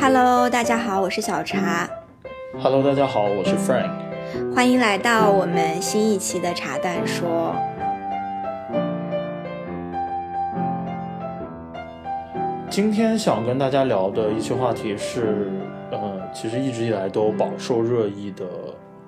Hello，大家好，我是小茶。Hello，大家好，我是 Frank。欢迎来到我们新一期的茶蛋说。今天想跟大家聊的一些话题是，呃，其实一直以来都饱受热议的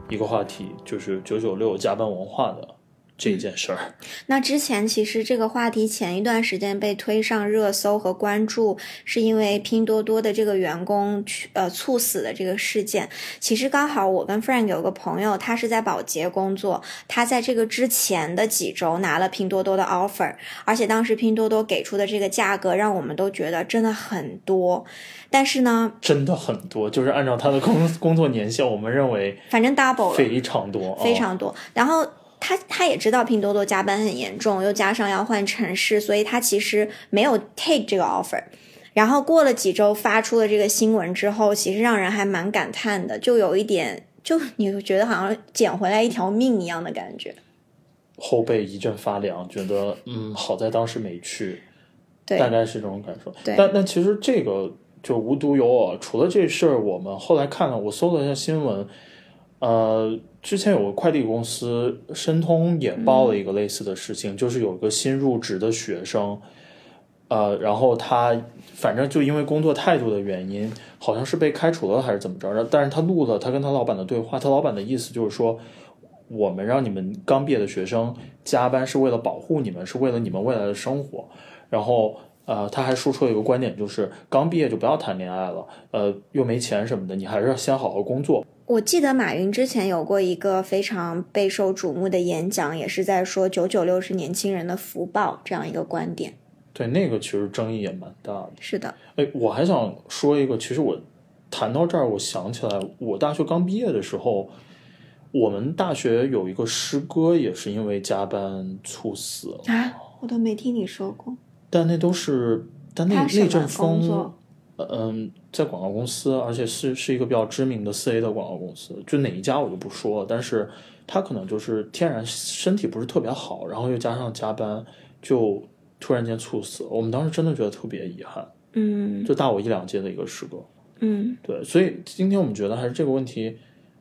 一个话题，就是九九六加班文化的。这件事儿，那之前其实这个话题前一段时间被推上热搜和关注，是因为拼多多的这个员工呃猝死的这个事件。其实刚好我跟 Frank 有个朋友，他是在保洁工作，他在这个之前的几周拿了拼多多的 offer，而且当时拼多多给出的这个价格让我们都觉得真的很多。但是呢，真的很多，就是按照他的工工作年限，我们认为反正 double 非常多，非常多。然后。他他也知道拼多多加班很严重，又加上要换城市，所以他其实没有 take 这个 offer。然后过了几周发出了这个新闻之后，其实让人还蛮感叹的，就有一点，就你会觉得好像捡回来一条命一样的感觉，后背一阵发凉，觉得嗯，好在当时没去，对，大概是这种感受。对，但但其实这个就无独有偶，除了这事儿，我们后来看了，我搜了一下新闻，呃。之前有个快递公司申通也报了一个类似的事情，就是有个新入职的学生，呃，然后他反正就因为工作态度的原因，好像是被开除了还是怎么着，但是他录了他跟他老板的对话，他老板的意思就是说，我们让你们刚毕业的学生加班是为了保护你们，是为了你们未来的生活，然后呃，他还说出了一个观点，就是刚毕业就不要谈恋爱了，呃，又没钱什么的，你还是要先好好工作。我记得马云之前有过一个非常备受瞩目的演讲，也是在说“九九六是年轻人的福报”这样一个观点。对，那个其实争议也蛮大的。是的。哎，我还想说一个，其实我谈到这儿，我想起来，我大学刚毕业的时候，我们大学有一个师哥也是因为加班猝死了啊！我都没听你说过。但那都是，但那那阵风。嗯，在广告公司，而且是是一个比较知名的四 A 的广告公司，就哪一家我就不说了。但是他可能就是天然身体不是特别好，然后又加上加班，就突然间猝死。我们当时真的觉得特别遗憾。嗯，就大我一两届的一个师哥。嗯，对，所以今天我们觉得还是这个问题，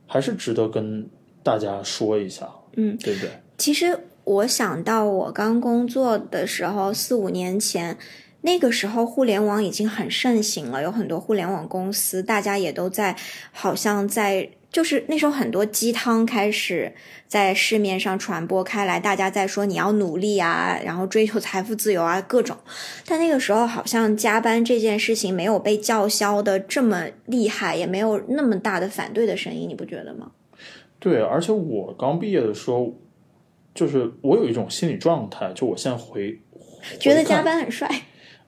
还是值得跟大家说一下。嗯，对不对？其实我想到我刚工作的时候，四五年前。那个时候，互联网已经很盛行了，有很多互联网公司，大家也都在，好像在，就是那时候很多鸡汤开始在市面上传播开来，大家在说你要努力啊，然后追求财富自由啊，各种。但那个时候，好像加班这件事情没有被叫嚣的这么厉害，也没有那么大的反对的声音，你不觉得吗？对，而且我刚毕业的时候，就是我有一种心理状态，就我现在回觉得加班很帅。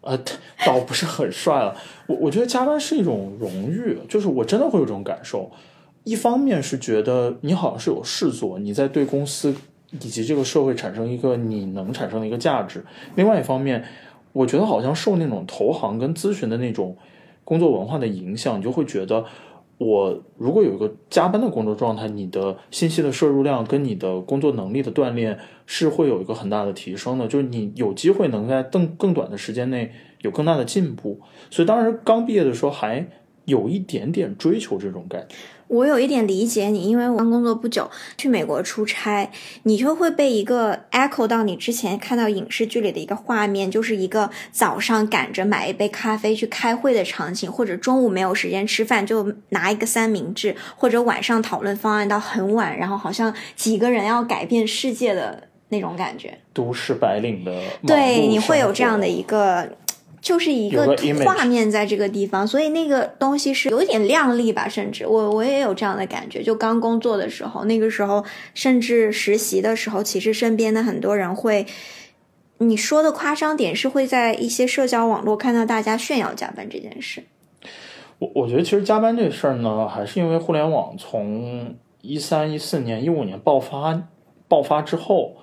呃，倒不是很帅了。我我觉得加班是一种荣誉，就是我真的会有这种感受。一方面是觉得你好像是有事做，你在对公司以及这个社会产生一个你能产生的一个价值；另外一方面，我觉得好像受那种投行跟咨询的那种工作文化的影响，你就会觉得。我如果有一个加班的工作状态，你的信息的摄入量跟你的工作能力的锻炼是会有一个很大的提升的，就是你有机会能在更更短的时间内有更大的进步。所以当时刚毕业的时候还有一点点追求这种感觉。我有一点理解你，因为我刚工作不久，去美国出差，你就会被一个 echo 到你之前看到影视剧里的一个画面，就是一个早上赶着买一杯咖啡去开会的场景，或者中午没有时间吃饭就拿一个三明治，或者晚上讨论方案到很晚，然后好像几个人要改变世界的那种感觉。都市白领的对，你会有这样的一个。就是一个画面在这个地方，所以那个东西是有点亮丽吧，甚至我我也有这样的感觉。就刚工作的时候，那个时候甚至实习的时候，其实身边的很多人会，你说的夸张点是会在一些社交网络看到大家炫耀加班这件事。我我觉得其实加班这事儿呢，还是因为互联网从一三一四年、一五年爆发爆发之后。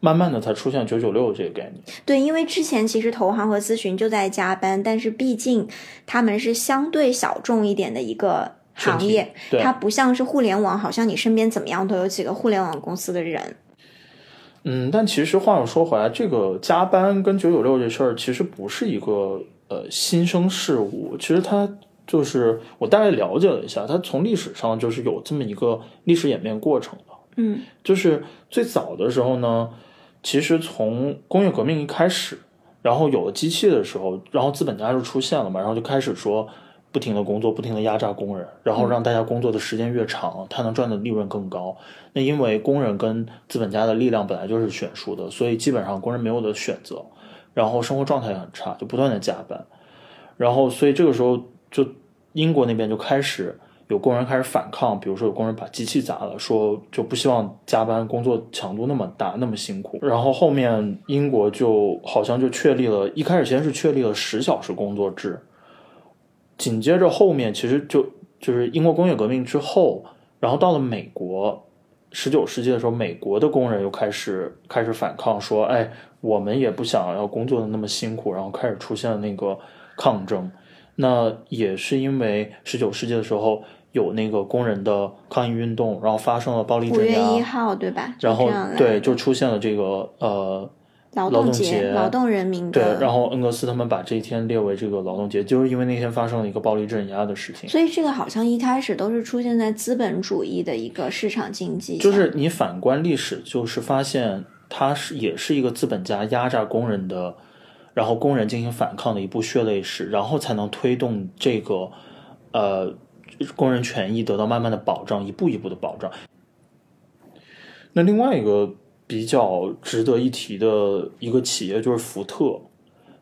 慢慢的才出现九九六这个概念。对，因为之前其实投行和咨询就在加班，但是毕竟他们是相对小众一点的一个行业，它不像是互联网，好像你身边怎么样都有几个互联网公司的人。嗯，但其实话又说回来，这个加班跟九九六这事儿其实不是一个呃新生事物，其实它就是我大概了解了一下，它从历史上就是有这么一个历史演变过程的。嗯就是最早的时候呢，其实从工业革命一开始，然后有了机器的时候，然后资本家就出现了嘛，然后就开始说不停的工作，不停的压榨工人，然后让大家工作的时间越长，他能赚的利润更高。那因为工人跟资本家的力量本来就是悬殊的，所以基本上工人没有的选择，然后生活状态也很差，就不断的加班，然后所以这个时候就英国那边就开始。有工人开始反抗，比如说有工人把机器砸了，说就不希望加班，工作强度那么大，那么辛苦。然后后面英国就好像就确立了，一开始先是确立了十小时工作制，紧接着后面其实就就是英国工业革命之后，然后到了美国，十九世纪的时候，美国的工人又开始开始反抗，说，哎，我们也不想要工作的那么辛苦，然后开始出现了那个抗争。那也是因为十九世纪的时候。有那个工人的抗议运动，然后发生了暴力五镇压，五月一号对吧？然后对，就出现了这个呃劳劳动节、劳动人民对，然后恩格斯他们把这一天列为这个劳动节，就是因为那天发生了一个暴力镇压的事情。所以这个好像一开始都是出现在资本主义的一个市场经济，就是你反观历史，就是发现它是也是一个资本家压榨工人的，然后工人进行反抗的一部血泪史，然后才能推动这个呃工人权益得到慢慢的保障，一步一步的保障。那另外一个比较值得一提的一个企业就是福特，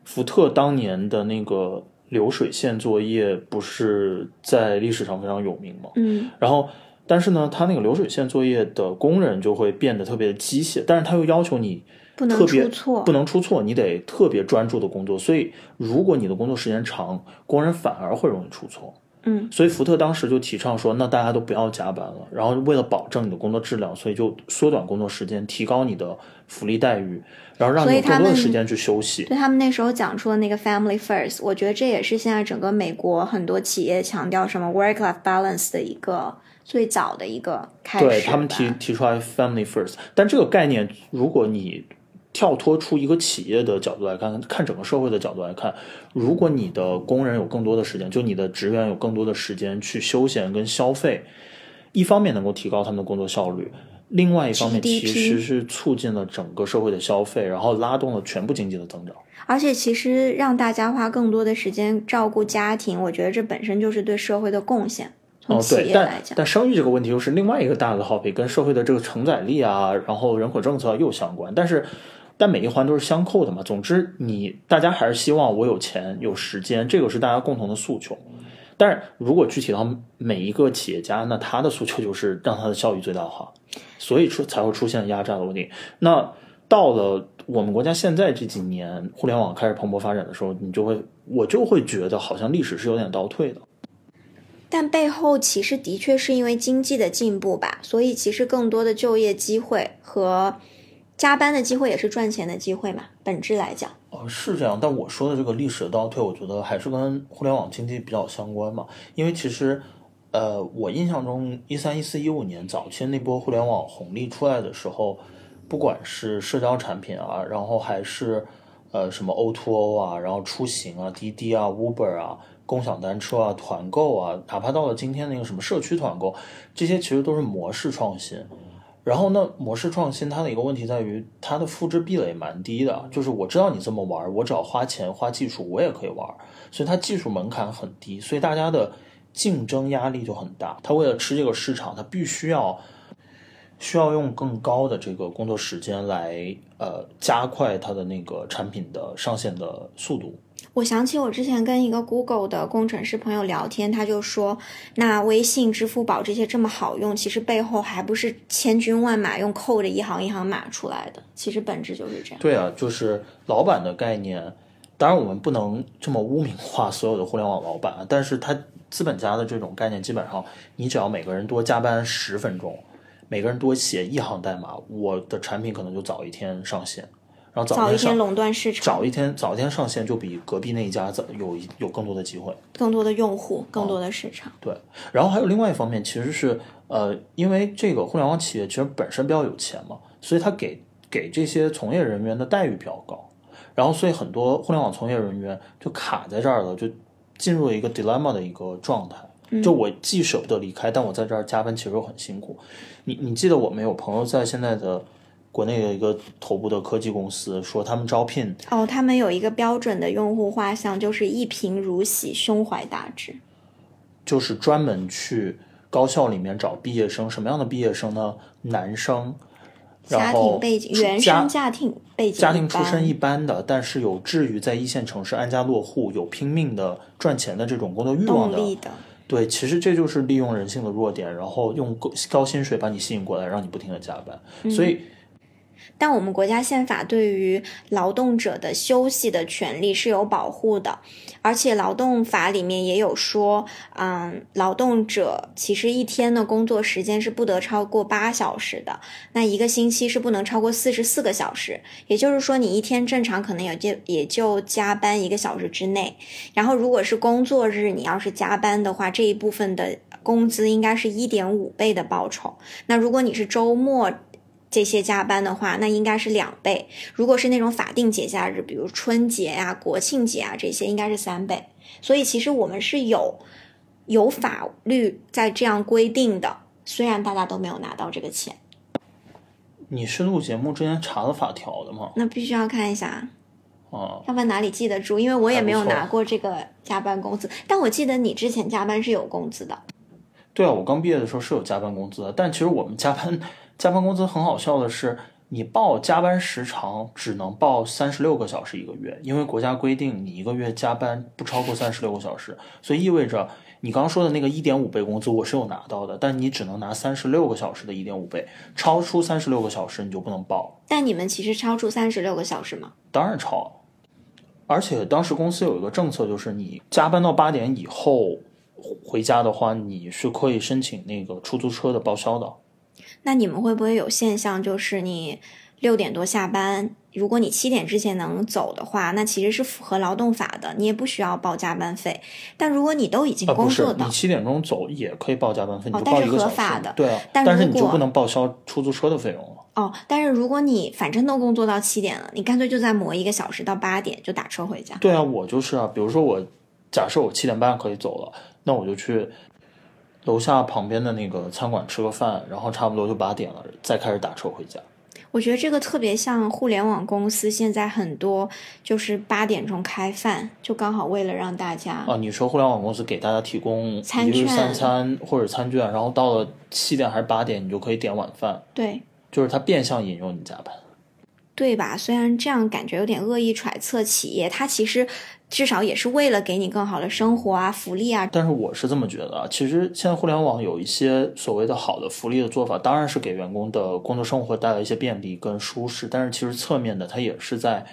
福特当年的那个流水线作业不是在历史上非常有名吗？嗯然后，但是呢，他那个流水线作业的工人就会变得特别的机械，但是他又要求你不能特别出错不能出错，你得特别专注的工作。所以，如果你的工作时间长，工人反而会容易出错。嗯，所以福特当时就提倡说，那大家都不要加班了，然后为了保证你的工作质量，所以就缩短工作时间，提高你的福利待遇，然后让你有更多的时间去休息。对他们那时候讲出了那个 family first，我觉得这也是现在整个美国很多企业强调什么 work life balance 的一个最早的一个开始吧。对他们提提出来 family first，但这个概念，如果你跳脱出一个企业的角度来看，看整个社会的角度来看，如果你的工人有更多的时间，就你的职员有更多的时间去休闲跟消费，一方面能够提高他们的工作效率。另外一方面，其实是促进了整个社会的消费，然后拉动了全部经济的增长。而且其实让大家花更多的时间照顾家庭，我觉得这本身就是对社会的贡献。从哦，企对，但业来讲，但生育这个问题又是另外一个大的 topic，跟社会的这个承载力啊，然后人口政策又相关。但是，但每一环都是相扣的嘛。总之你，大家还是希望我有钱有时间，这个是大家共同的诉求。但是如果具体到每一个企业家，那他的诉求就是让他的效益最大化，所以出才会出现压榨的问题。那到了我们国家现在这几年，互联网开始蓬勃发展的时候，你就会我就会觉得好像历史是有点倒退的。但背后其实的确是因为经济的进步吧，所以其实更多的就业机会和加班的机会也是赚钱的机会嘛。本质来讲，哦，是这样，但我说的这个历史倒退，我觉得还是跟互联网经济比较相关嘛。因为其实，呃，我印象中一三、一四、一五年早期那波互联网红利出来的时候，不管是社交产品啊，然后还是呃什么 O to O 啊，然后出行啊、滴滴啊、Uber 啊、共享单车啊、团购啊，哪怕到了今天那个什么社区团购，这些其实都是模式创新。然后呢，模式创新它的一个问题在于，它的复制壁垒蛮低的。就是我知道你这么玩，我只要花钱花技术，我也可以玩。所以它技术门槛很低，所以大家的竞争压力就很大。它为了吃这个市场，它必须要需要用更高的这个工作时间来呃加快它的那个产品的上线的速度。我想起我之前跟一个 Google 的工程师朋友聊天，他就说，那微信、支付宝这些这么好用，其实背后还不是千军万马用 code 一行一行码出来的，其实本质就是这样。对啊，就是老板的概念。当然，我们不能这么污名化所有的互联网老板啊，但是他资本家的这种概念，基本上你只要每个人多加班十分钟，每个人多写一行代码，我的产品可能就早一天上线。然后早早一天垄断市场，早一天早一天上线就比隔壁那一家早有有更多的机会。更多的用户，更多的市场。对，然后还有另外一方面，其实是呃，因为这个互联网企业其实本身比较有钱嘛，所以它给给这些从业人员的待遇比较高，然后所以很多互联网从业人员就卡在这儿了，就进入了一个 dilemma 的一个状态。就我既舍不得离开，但我在这儿加班其实又很辛苦。你你记得我们有朋友在现在的国内的一个头部的科技公司说，他们招聘哦，他们有一个标准的用户画像，就是一贫如洗，胸怀大志。就是专门去高校里面找毕业生，什么样的毕业生呢？男生，然家庭背景，原生家庭背景，家庭出身一。般的，但是有志于在一线城市安家落户，有拼命的赚钱的这种工作欲望的。动力的，对，其实这就是利用人性的弱点，然后用高高薪水把你吸引过来，让你不停的加班。嗯所以但我们国家宪法对于劳动者的休息的权利是有保护的，而且劳动法里面也有说，嗯，劳动者其实一天的工作时间是不得超过八小时的，那一个星期是不能超过四十四个小时，也就是说你一天正常可能也就也就加班一个小时之内，然后如果是工作日你要是加班的话，这一部分的工资应该是一点五倍的报酬，那如果你是周末。这些加班的话，那应该是两倍。如果是那种法定节假日，比如春节呀、国庆节啊这些，应该是三倍。所以其实我们是有有法律在这样规定的，虽然大家都没有拿到这个钱，你是录节目之前查的法条的吗？那必须要看一下，啊、要不然哪里记得住？因为我也没有拿过这个加班工资，但我记得你之前加班是有工资的。对啊，我刚毕业的时候是有加班工资的，但其实我们加班加班工资很好笑的是，你报加班时长只能报三十六个小时一个月，因为国家规定你一个月加班不超过三十六个小时，所以意味着你刚刚说的那个一点五倍工资我是有拿到的，但你只能拿三十六个小时的一点五倍，超出三十六个小时你就不能报，但你们其实超出三十六个小时吗？当然超。而且当时公司有一个政策，就是你加班到八点以后回家的话，你是可以申请那个出租车的报销的。那你们会不会有现象，就是你六点多下班，如果你七点之前能走的话，那其实是符合劳动法的，你也不需要报加班费。但如果你都已经工作，到，你七点钟走也可以报加班费，你就哦但是合报一个小时。法的对啊，但但是你就不能报销出租车的费用了。哦，但是如果你反正都工作到七点了，你干脆就再磨一个小时到八点就打车回家。对啊，我就是啊，比如说我假设我七点半可以走了，那我就去楼下旁边的那个餐馆吃个饭，然后差不多就八点了，再开始打车回家。我觉得这个特别像互联网公司现在很多就是八点钟开饭，就刚好为了让大家啊，你说互联网公司给大家提供餐一日券三餐或者餐券，然后到了七点还是八点，你就可以点晚饭，对就是它变相引诱你加班。对吧？虽然这样感觉有点恶意揣测企业，它其实至少也是为了给你更好的生活啊、福利啊。但是我是这么觉得啊，其实现在互联网有一些所谓的好的福利的做法，当然是给员工的工作生活带来一些便利跟舒适，但是其实侧面的它也是在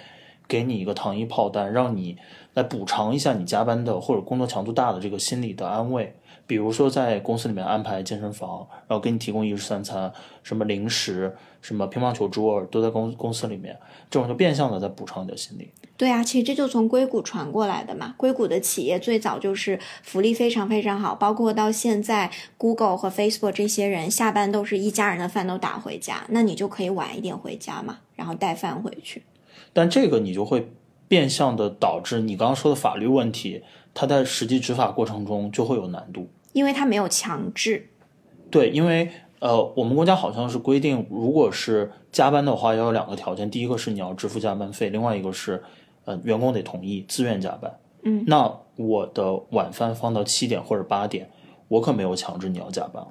给你一个糖衣炮弹，让你来补偿一下你加班的或者工作强度大的这个心理的安慰。比如说在公司里面安排健身房，然后给你提供一日三餐，什么零食、什么乒乓球桌都在公公司里面，这种就变相的在补偿你的心理。对啊，其实这就从硅谷传过来的嘛。硅谷的企业最早就是福利非常非常好，包括到现在，Google 和 Facebook 这些人下班都是一家人的饭都打回家，那你就可以晚一点回家嘛，然后带饭回去。但这个你就会变相的导致你刚刚说的法律问题，它在实际执法过程中就会有难度。因为它没有强制。对，因为呃，我们国家好像是规定，如果是加班的话，要有两个条件，第一个是你要支付加班费，另外一个是呃员工得同意自愿加班。嗯，那我的晚饭放到七点或者八点，我可没有强制你要加班。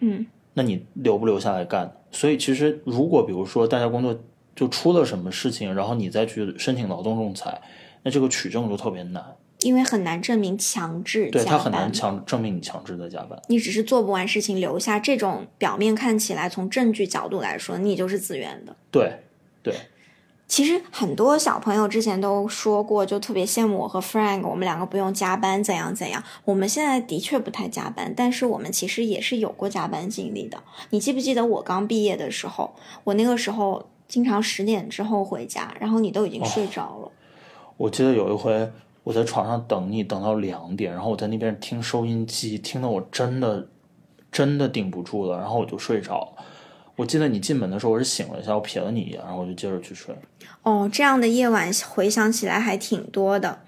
嗯，那你留不留下来干？所以其实如果比如说大家工作就出了什么事情，然后你再去申请劳动仲裁，那这个取证就特别难。因为很难证明强制加班，对他很难强证明你强制的加班。你只是做不完事情留下，这种表面看起来从证据角度来说，你就是自愿的。对，对，其实很多小朋友之前都说过，就特别羡慕我和 Frank，我们两个不用加班，怎样怎样。我们现在的确不太加班，但是我们其实也是有过加班经历的。你记不记得我刚毕业的时候，我那个时候经常十点之后回家，然后你都已经睡着了。我记得有一回我在床上等你，等到两点，然后我在那边听收音机，听得我真的真的顶不住了，然后我就睡着。我记得你进门的时候，我是醒了一下，我瞥了你一眼，然后我就接着去睡。哦，这样的夜晚回想起来还挺多的。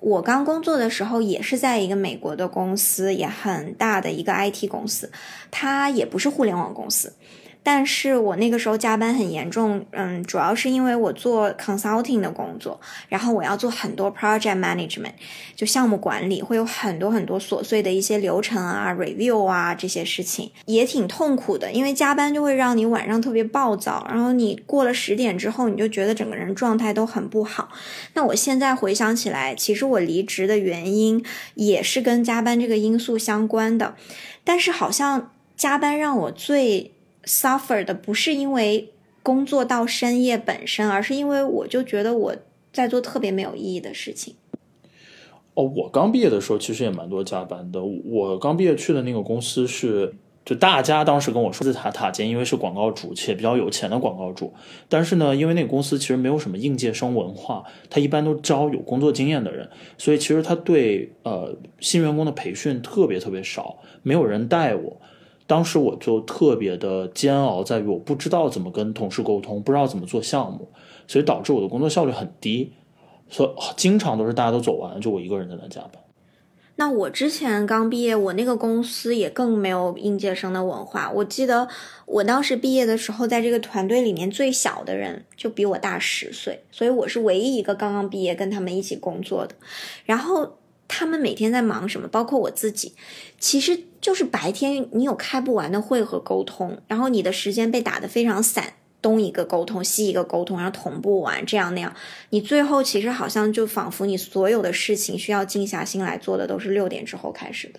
我刚工作的时候也是在一个美国的公司，也很大的一个 IT 公司，它也不是互联网公司。但是我那个时候加班很严重，嗯，主要是因为我做 consulting 的工作，然后我要做很多 project management，就项目管理，会有很多很多琐碎的一些流程啊、review 啊这些事情，也挺痛苦的。因为加班就会让你晚上特别暴躁，然后你过了十点之后，你就觉得整个人状态都很不好。那我现在回想起来，其实我离职的原因也是跟加班这个因素相关的，但是好像加班让我最。Suffer 的不是因为工作到深夜本身，而是因为我就觉得我在做特别没有意义的事情。哦，我刚毕业的时候其实也蛮多加班的。我刚毕业去的那个公司是，就大家当时跟我说字塔塔尖，因为是广告主且比较有钱的广告主。但是呢，因为那个公司其实没有什么应届生文化，他一般都招有工作经验的人，所以其实他对呃新员工的培训特别特别少，没有人带我。当时我就特别的煎熬，在于我不知道怎么跟同事沟通，不知道怎么做项目，所以导致我的工作效率很低，所以经常都是大家都走完，就我一个人在那加班。那我之前刚毕业，我那个公司也更没有应届生的文化。我记得我当时毕业的时候，在这个团队里面最小的人就比我大十岁，所以我是唯一一个刚刚毕业跟他们一起工作的。然后。他们每天在忙什么？包括我自己，其实就是白天你有开不完的会和沟通，然后你的时间被打得非常散，东一个沟通，西一个沟通，然后同步完，这样那样，你最后其实好像就仿佛你所有的事情需要静下心来做的都是六点之后开始的。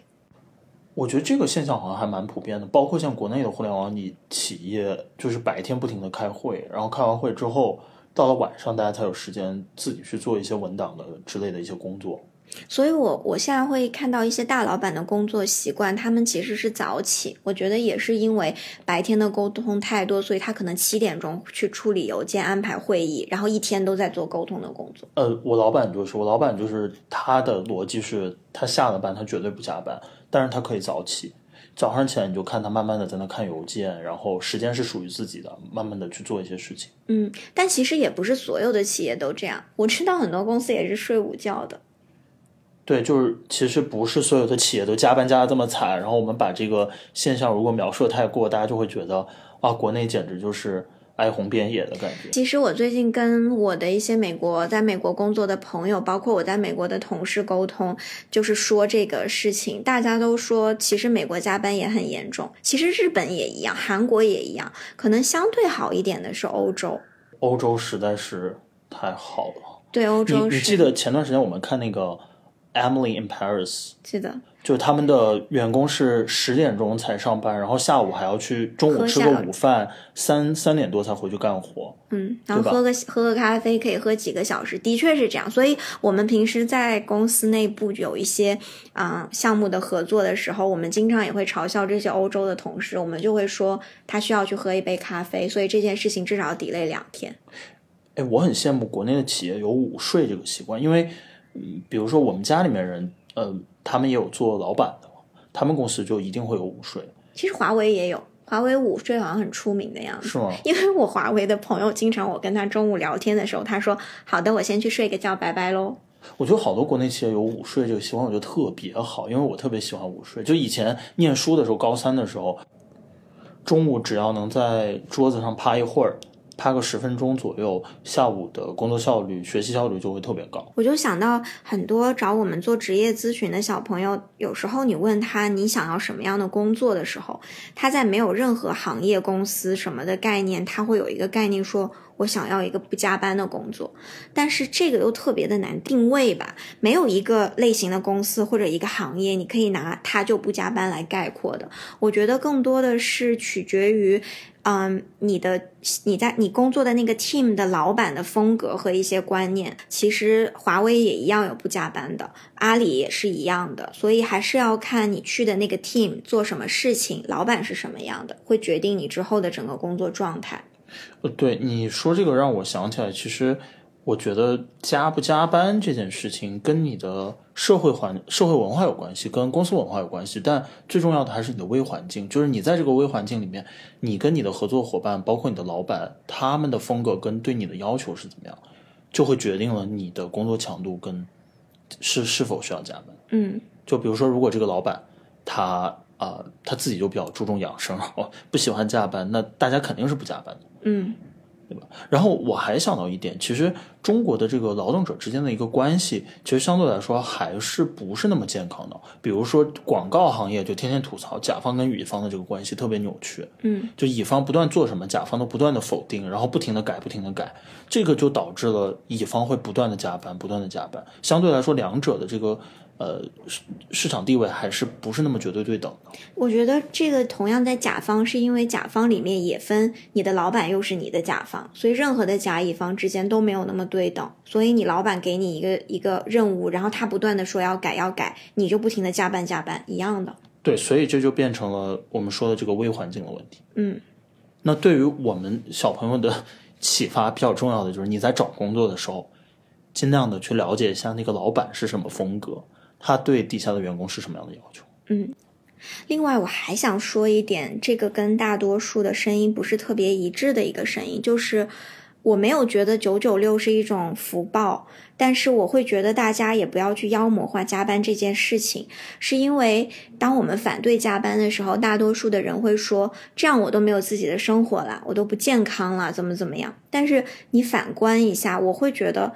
我觉得这个现象好像还蛮普遍的，包括像国内的互联网你企业，就是白天不停的开会，然后开完会之后，到了晚上大家才有时间自己去做一些文档的之类的一些工作。所以，我我现在会看到一些大老板的工作习惯，他们其实是早起。我觉得也是因为白天的沟通太多，所以他可能七点钟去处理邮件、安排会议，然后一天都在做沟通的工作。呃，我老板就是，我老板就是他的逻辑是，他下了班他绝对不加班，但是他可以早起。早上起来你就看他慢慢的在那看邮件，然后时间是属于自己的，慢慢的去做一些事情。嗯，但其实也不是所有的企业都这样，我知道很多公司也是睡午觉的。对，就是其实不是所有的企业都加班加的这么惨，然后我们把这个现象如果描述的太过，大家就会觉得啊，国内简直就是哀鸿遍野的感觉。其实我最近跟我的一些美国在美国工作的朋友，包括我在美国的同事沟通，就是说这个事情，大家都说其实美国加班也很严重，其实日本也一样，韩国也一样，可能相对好一点的是欧洲。欧洲实在是太好了。对，欧洲。你你记得前段时间我们看那个？Emily in Paris，记得，就他们的员工是十点钟才上班，然后下午还要去中午吃个午饭，三三点多才回去干活。嗯，然后喝个喝个咖啡可以喝几个小时，的确是这样。所以我们平时在公司内部有一些啊项目的合作的时候，我们经常也会嘲笑这些欧洲的同事，我们就会说他需要去喝一杯咖啡，所以这件事情至少要 delay 两天。哎，我很羡慕国内的企业有午睡这个习惯，因为。嗯，比如说我们家里面人，呃，他们也有做老板的，他们公司就一定会有午睡。其实华为也有，华为午睡好像很出名的样子。是吗？因为我华为的朋友，经常我跟他中午聊天的时候，他说：“好的，我先去睡个觉，拜拜喽。”我觉得好多国内企业有午睡这个习惯，我觉得特别好，因为我特别喜欢午睡。就以前念书的时候，高三的时候，中午只要能在桌子上趴一会儿。趴个十分钟左右，下午的工作效率、学习效率就会特别高。我就想到很多找我们做职业咨询的小朋友，有时候你问他你想要什么样的工作的时候，他在没有任何行业、公司什么的概念，他会有一个概念说。我想要一个不加班的工作，但是这个又特别的难定位吧？没有一个类型的公司或者一个行业，你可以拿它就不加班来概括的。我觉得更多的是取决于，嗯，你的你在你工作的那个 team 的老板的风格和一些观念。其实华为也一样有不加班的，阿里也是一样的，所以还是要看你去的那个 team 做什么事情，老板是什么样的，会决定你之后的整个工作状态。呃，对你说这个让我想起来，其实我觉得加不加班这件事情跟你的社会环、社会文化有关系，跟公司文化有关系，但最重要的还是你的微环境，就是你在这个微环境里面，你跟你的合作伙伴，包括你的老板，他们的风格跟对你的要求是怎么样，就会决定了你的工作强度跟是是否需要加班。嗯就比如说，如果这个老板他啊、呃他自己就比较注重养生，哦，不喜欢加班，那大家肯定是不加班的。嗯然后我还想到一点，其实中国的这个劳动者之间的一个关系，其实相对来说还是不是那么健康的。比如说广告行业，就天天吐槽甲方跟乙方的这个关系特别扭曲，嗯就乙方不断做什么，甲方都不断的否定，然后不停的改，不停的改，这个就导致了乙方会不断的加班，不断的加班。相对来说，两者的这个呃市市场地位还是不是那么绝对对等的。我觉得这个同样在甲方，是因为甲方里面也分你的老板又是你的甲方，所以任何的甲乙方之间都没有那么对等。所以你老板给你一个一个任务，然后他不断的说要改要改，你就不停的加班加班，一样的。对，所以这就变成了我们说的这个微环境的问题。嗯那对于我们小朋友的启发比较重要的就是你在找工作的时候，尽量的去了解一下那个老板是什么风格，他对底下的员工是什么样的要求。嗯。另外，我还想说一点，这个跟大多数的声音不是特别一致的一个声音，就是我没有觉得九九六是一种福报，但是我会觉得大家也不要去妖魔化加班这件事情，是因为当我们反对加班的时候，大多数的人会说，这样我都没有自己的生活了，我都不健康了，怎么怎么样。但是你反观一下，我会觉得。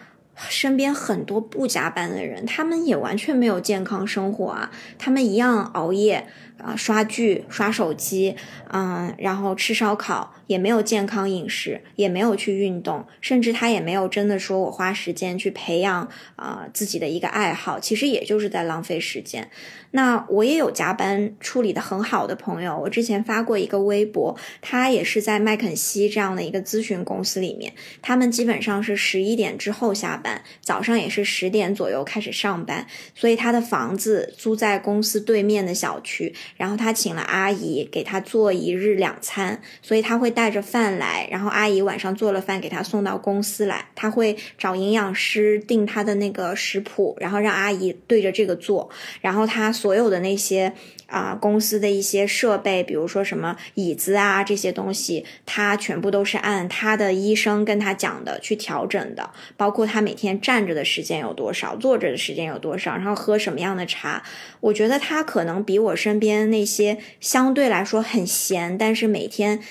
身边很多不加班的人，他们也完全没有健康生活啊，他们一样熬夜啊、刷剧、刷手机，嗯，然后吃烧烤，也没有健康饮食，也没有去运动，甚至他也没有真的说我花时间去培养啊、自己的一个爱好，其实也就是在浪费时间。那我也有加班处理的很好的朋友，我之前发过一个微博，他也是在麦肯锡这样的一个咨询公司里面，他们基本上是十一点之后下班，早上也是十点左右开始上班，所以他的房子租在公司对面的小区，然后他请了阿姨给他做一日两餐，所以他会带着饭来，然后阿姨晚上做了饭给他送到公司来，他会找营养师定他的那个食谱，然后让阿姨对着这个做，然后他所有的那些啊、公司的一些设备，比如说什么椅子啊这些东西，他全部都是按他的医生跟他讲的去调整的，包括他每天站着的时间有多少，坐着的时间有多少，然后喝什么样的茶。我觉得他可能比我身边那些相对来说很闲，但是每天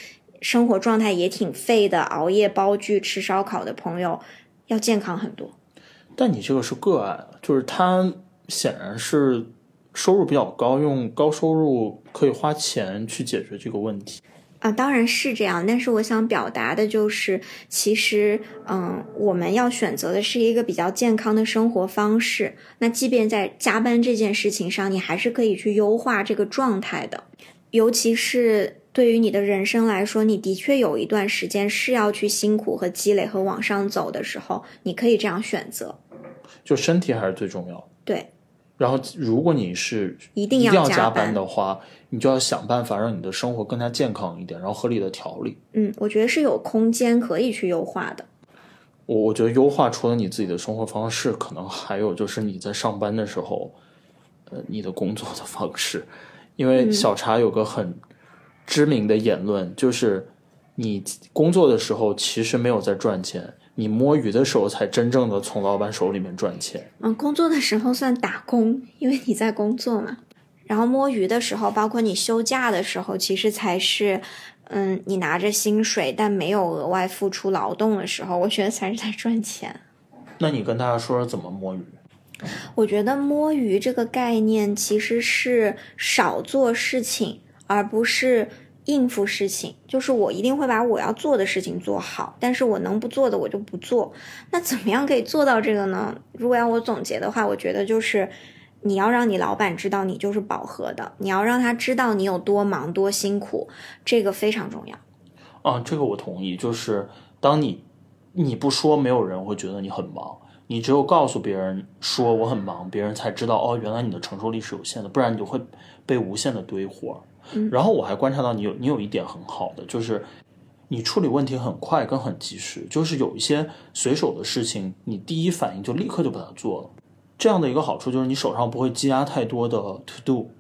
生活状态也挺废的，熬夜煲剧、吃烧烤的朋友要健康很多。但你这个是个案，就是他显然是收入比较高，用高收入可以花钱去解决这个问题。啊，当然是这样，但是我想表达的就是，其实，嗯，我们要选择的是一个比较健康的生活方式。那即便在加班这件事情上，你还是可以去优化这个状态的。尤其是对于你的人生来说，你的确有一段时间是要去辛苦和积累和往上走的时候，你可以这样选择。就身体还是最重要的。对，然后，如果你是一定要加要加班的话，你就要想办法让你的生活更加健康一点，然后合理的调理。嗯，我觉得是有空间可以去优化的。我我觉得优化除了你自己的生活方式，可能还有就是你在上班的时候，呃，你的工作的方式。因为小茶有个很知名的言论，就是你工作的时候其实没有在赚钱，你摸鱼的时候才真正的从老板手里面赚钱。嗯，工作的时候算打工，因为你在工作嘛。然后摸鱼的时候，包括你休假的时候，其实才是，嗯，你拿着薪水但没有额外付出劳动的时候，我觉得才是在赚钱。那你跟大家说说怎么摸鱼？我觉得摸鱼这个概念其实是少做事情，而不是应付事情。就是我一定会把我要做的事情做好，但是我能不做的我就不做。那怎么样可以做到这个呢？如果要我总结的话，我觉得就是你要让你老板知道你就是饱和的，你要让他知道你有多忙多辛苦，这个非常重要。啊，这个我同意。就是当你你不说，没有人会觉得你很忙。你只有告诉别人说我很忙，别人才知道哦，原来你的承受力是有限的，不然你就会被无限的堆活。然后我还观察到你有你有一点很好的，就是你处理问题很快跟很及时，就是有一些随手的事情，你第一反应就立刻就把它做了。这样的一个好处就是你手上不会积压太多的 to do，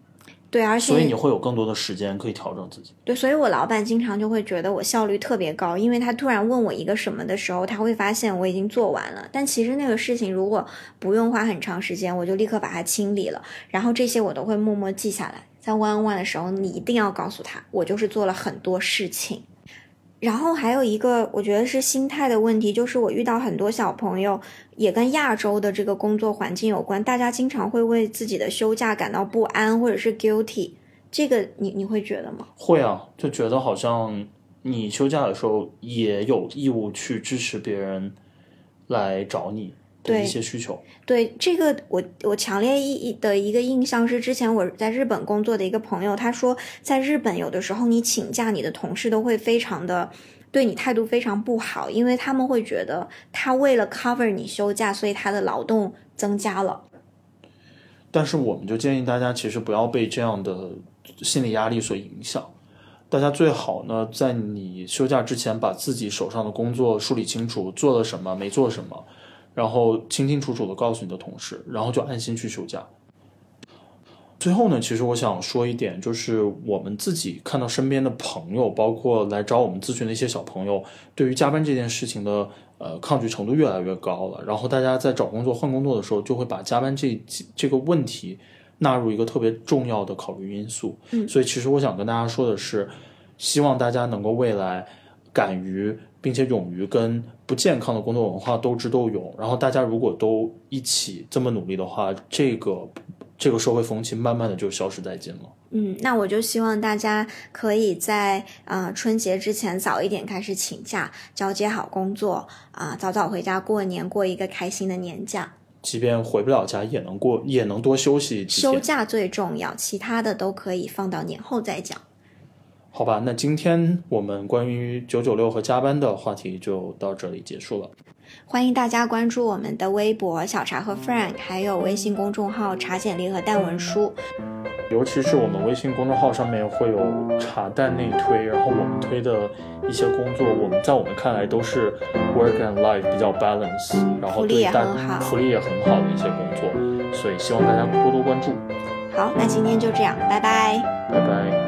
对，而且所以你会有更多的时间可以调整自己。对，所以我老板经常就会觉得我效率特别高，因为他突然问我一个什么的时候，他会发现我已经做完了。但其实那个事情如果不用花很长时间，我就立刻把它清理了。然后这些我都会默默记下来，在 One on One 的时候，你一定要告诉他，我就是做了很多事情。然后还有一个，我觉得是心态的问题，就是我遇到很多小朋友，也跟亚洲的这个工作环境有关，大家经常会为自己的休假感到不安，或者是 guilty。这个你你会觉得吗？会啊，就觉得好像你休假的时候也有义务去支持别人来找你的一些需求。对这个，我我强烈意的一个印象是，之前我在日本工作的一个朋友，他说，在日本有的时候你请假，你的同事都会非常的对你态度非常不好，因为他们会觉得他为了 cover 你休假，所以他的劳动增加了。但是我们就建议大家，其实不要被这样的心理压力所影响。大家最好呢，在你休假之前，把自己手上的工作梳理清楚，做了什么，没做什么。然后清清楚楚的告诉你的同事，然后就安心去休假。最后呢，其实我想说一点，就是我们自己看到身边的朋友，包括来找我们咨询的一些小朋友，对于加班这件事情的呃抗拒程度越来越高了。然后大家在找工作、换工作的时候，就会把加班这这个问题纳入一个特别重要的考虑因素。嗯，所以其实我想跟大家说的是，希望大家能够未来敢于。并且勇于跟不健康的工作文化斗智斗勇，然后大家如果都一起这么努力的话，这个这个社会风气慢慢的就消失殆尽了。嗯，那我就希望大家可以在呃春节之前早一点开始请假，交接好工作啊，早早回家过年，过一个开心的年假。即便回不了家，也能过，也能多休息。休假最重要，其他的都可以放到年后再讲。好吧，那今天我们关于九九六和加班的话题就到这里结束了。欢迎大家关注我们的微博小茶和 Frank，还有微信公众号茶简历和淡文书。尤其是我们微信公众号上面会有茶蛋内推，然后我们推的一些工作，我们在我们看来都是 work and life 比较 balance，然后对大福利也很好的一些工作，所以希望大家多多关注。好，那今天就这样，拜拜，拜拜。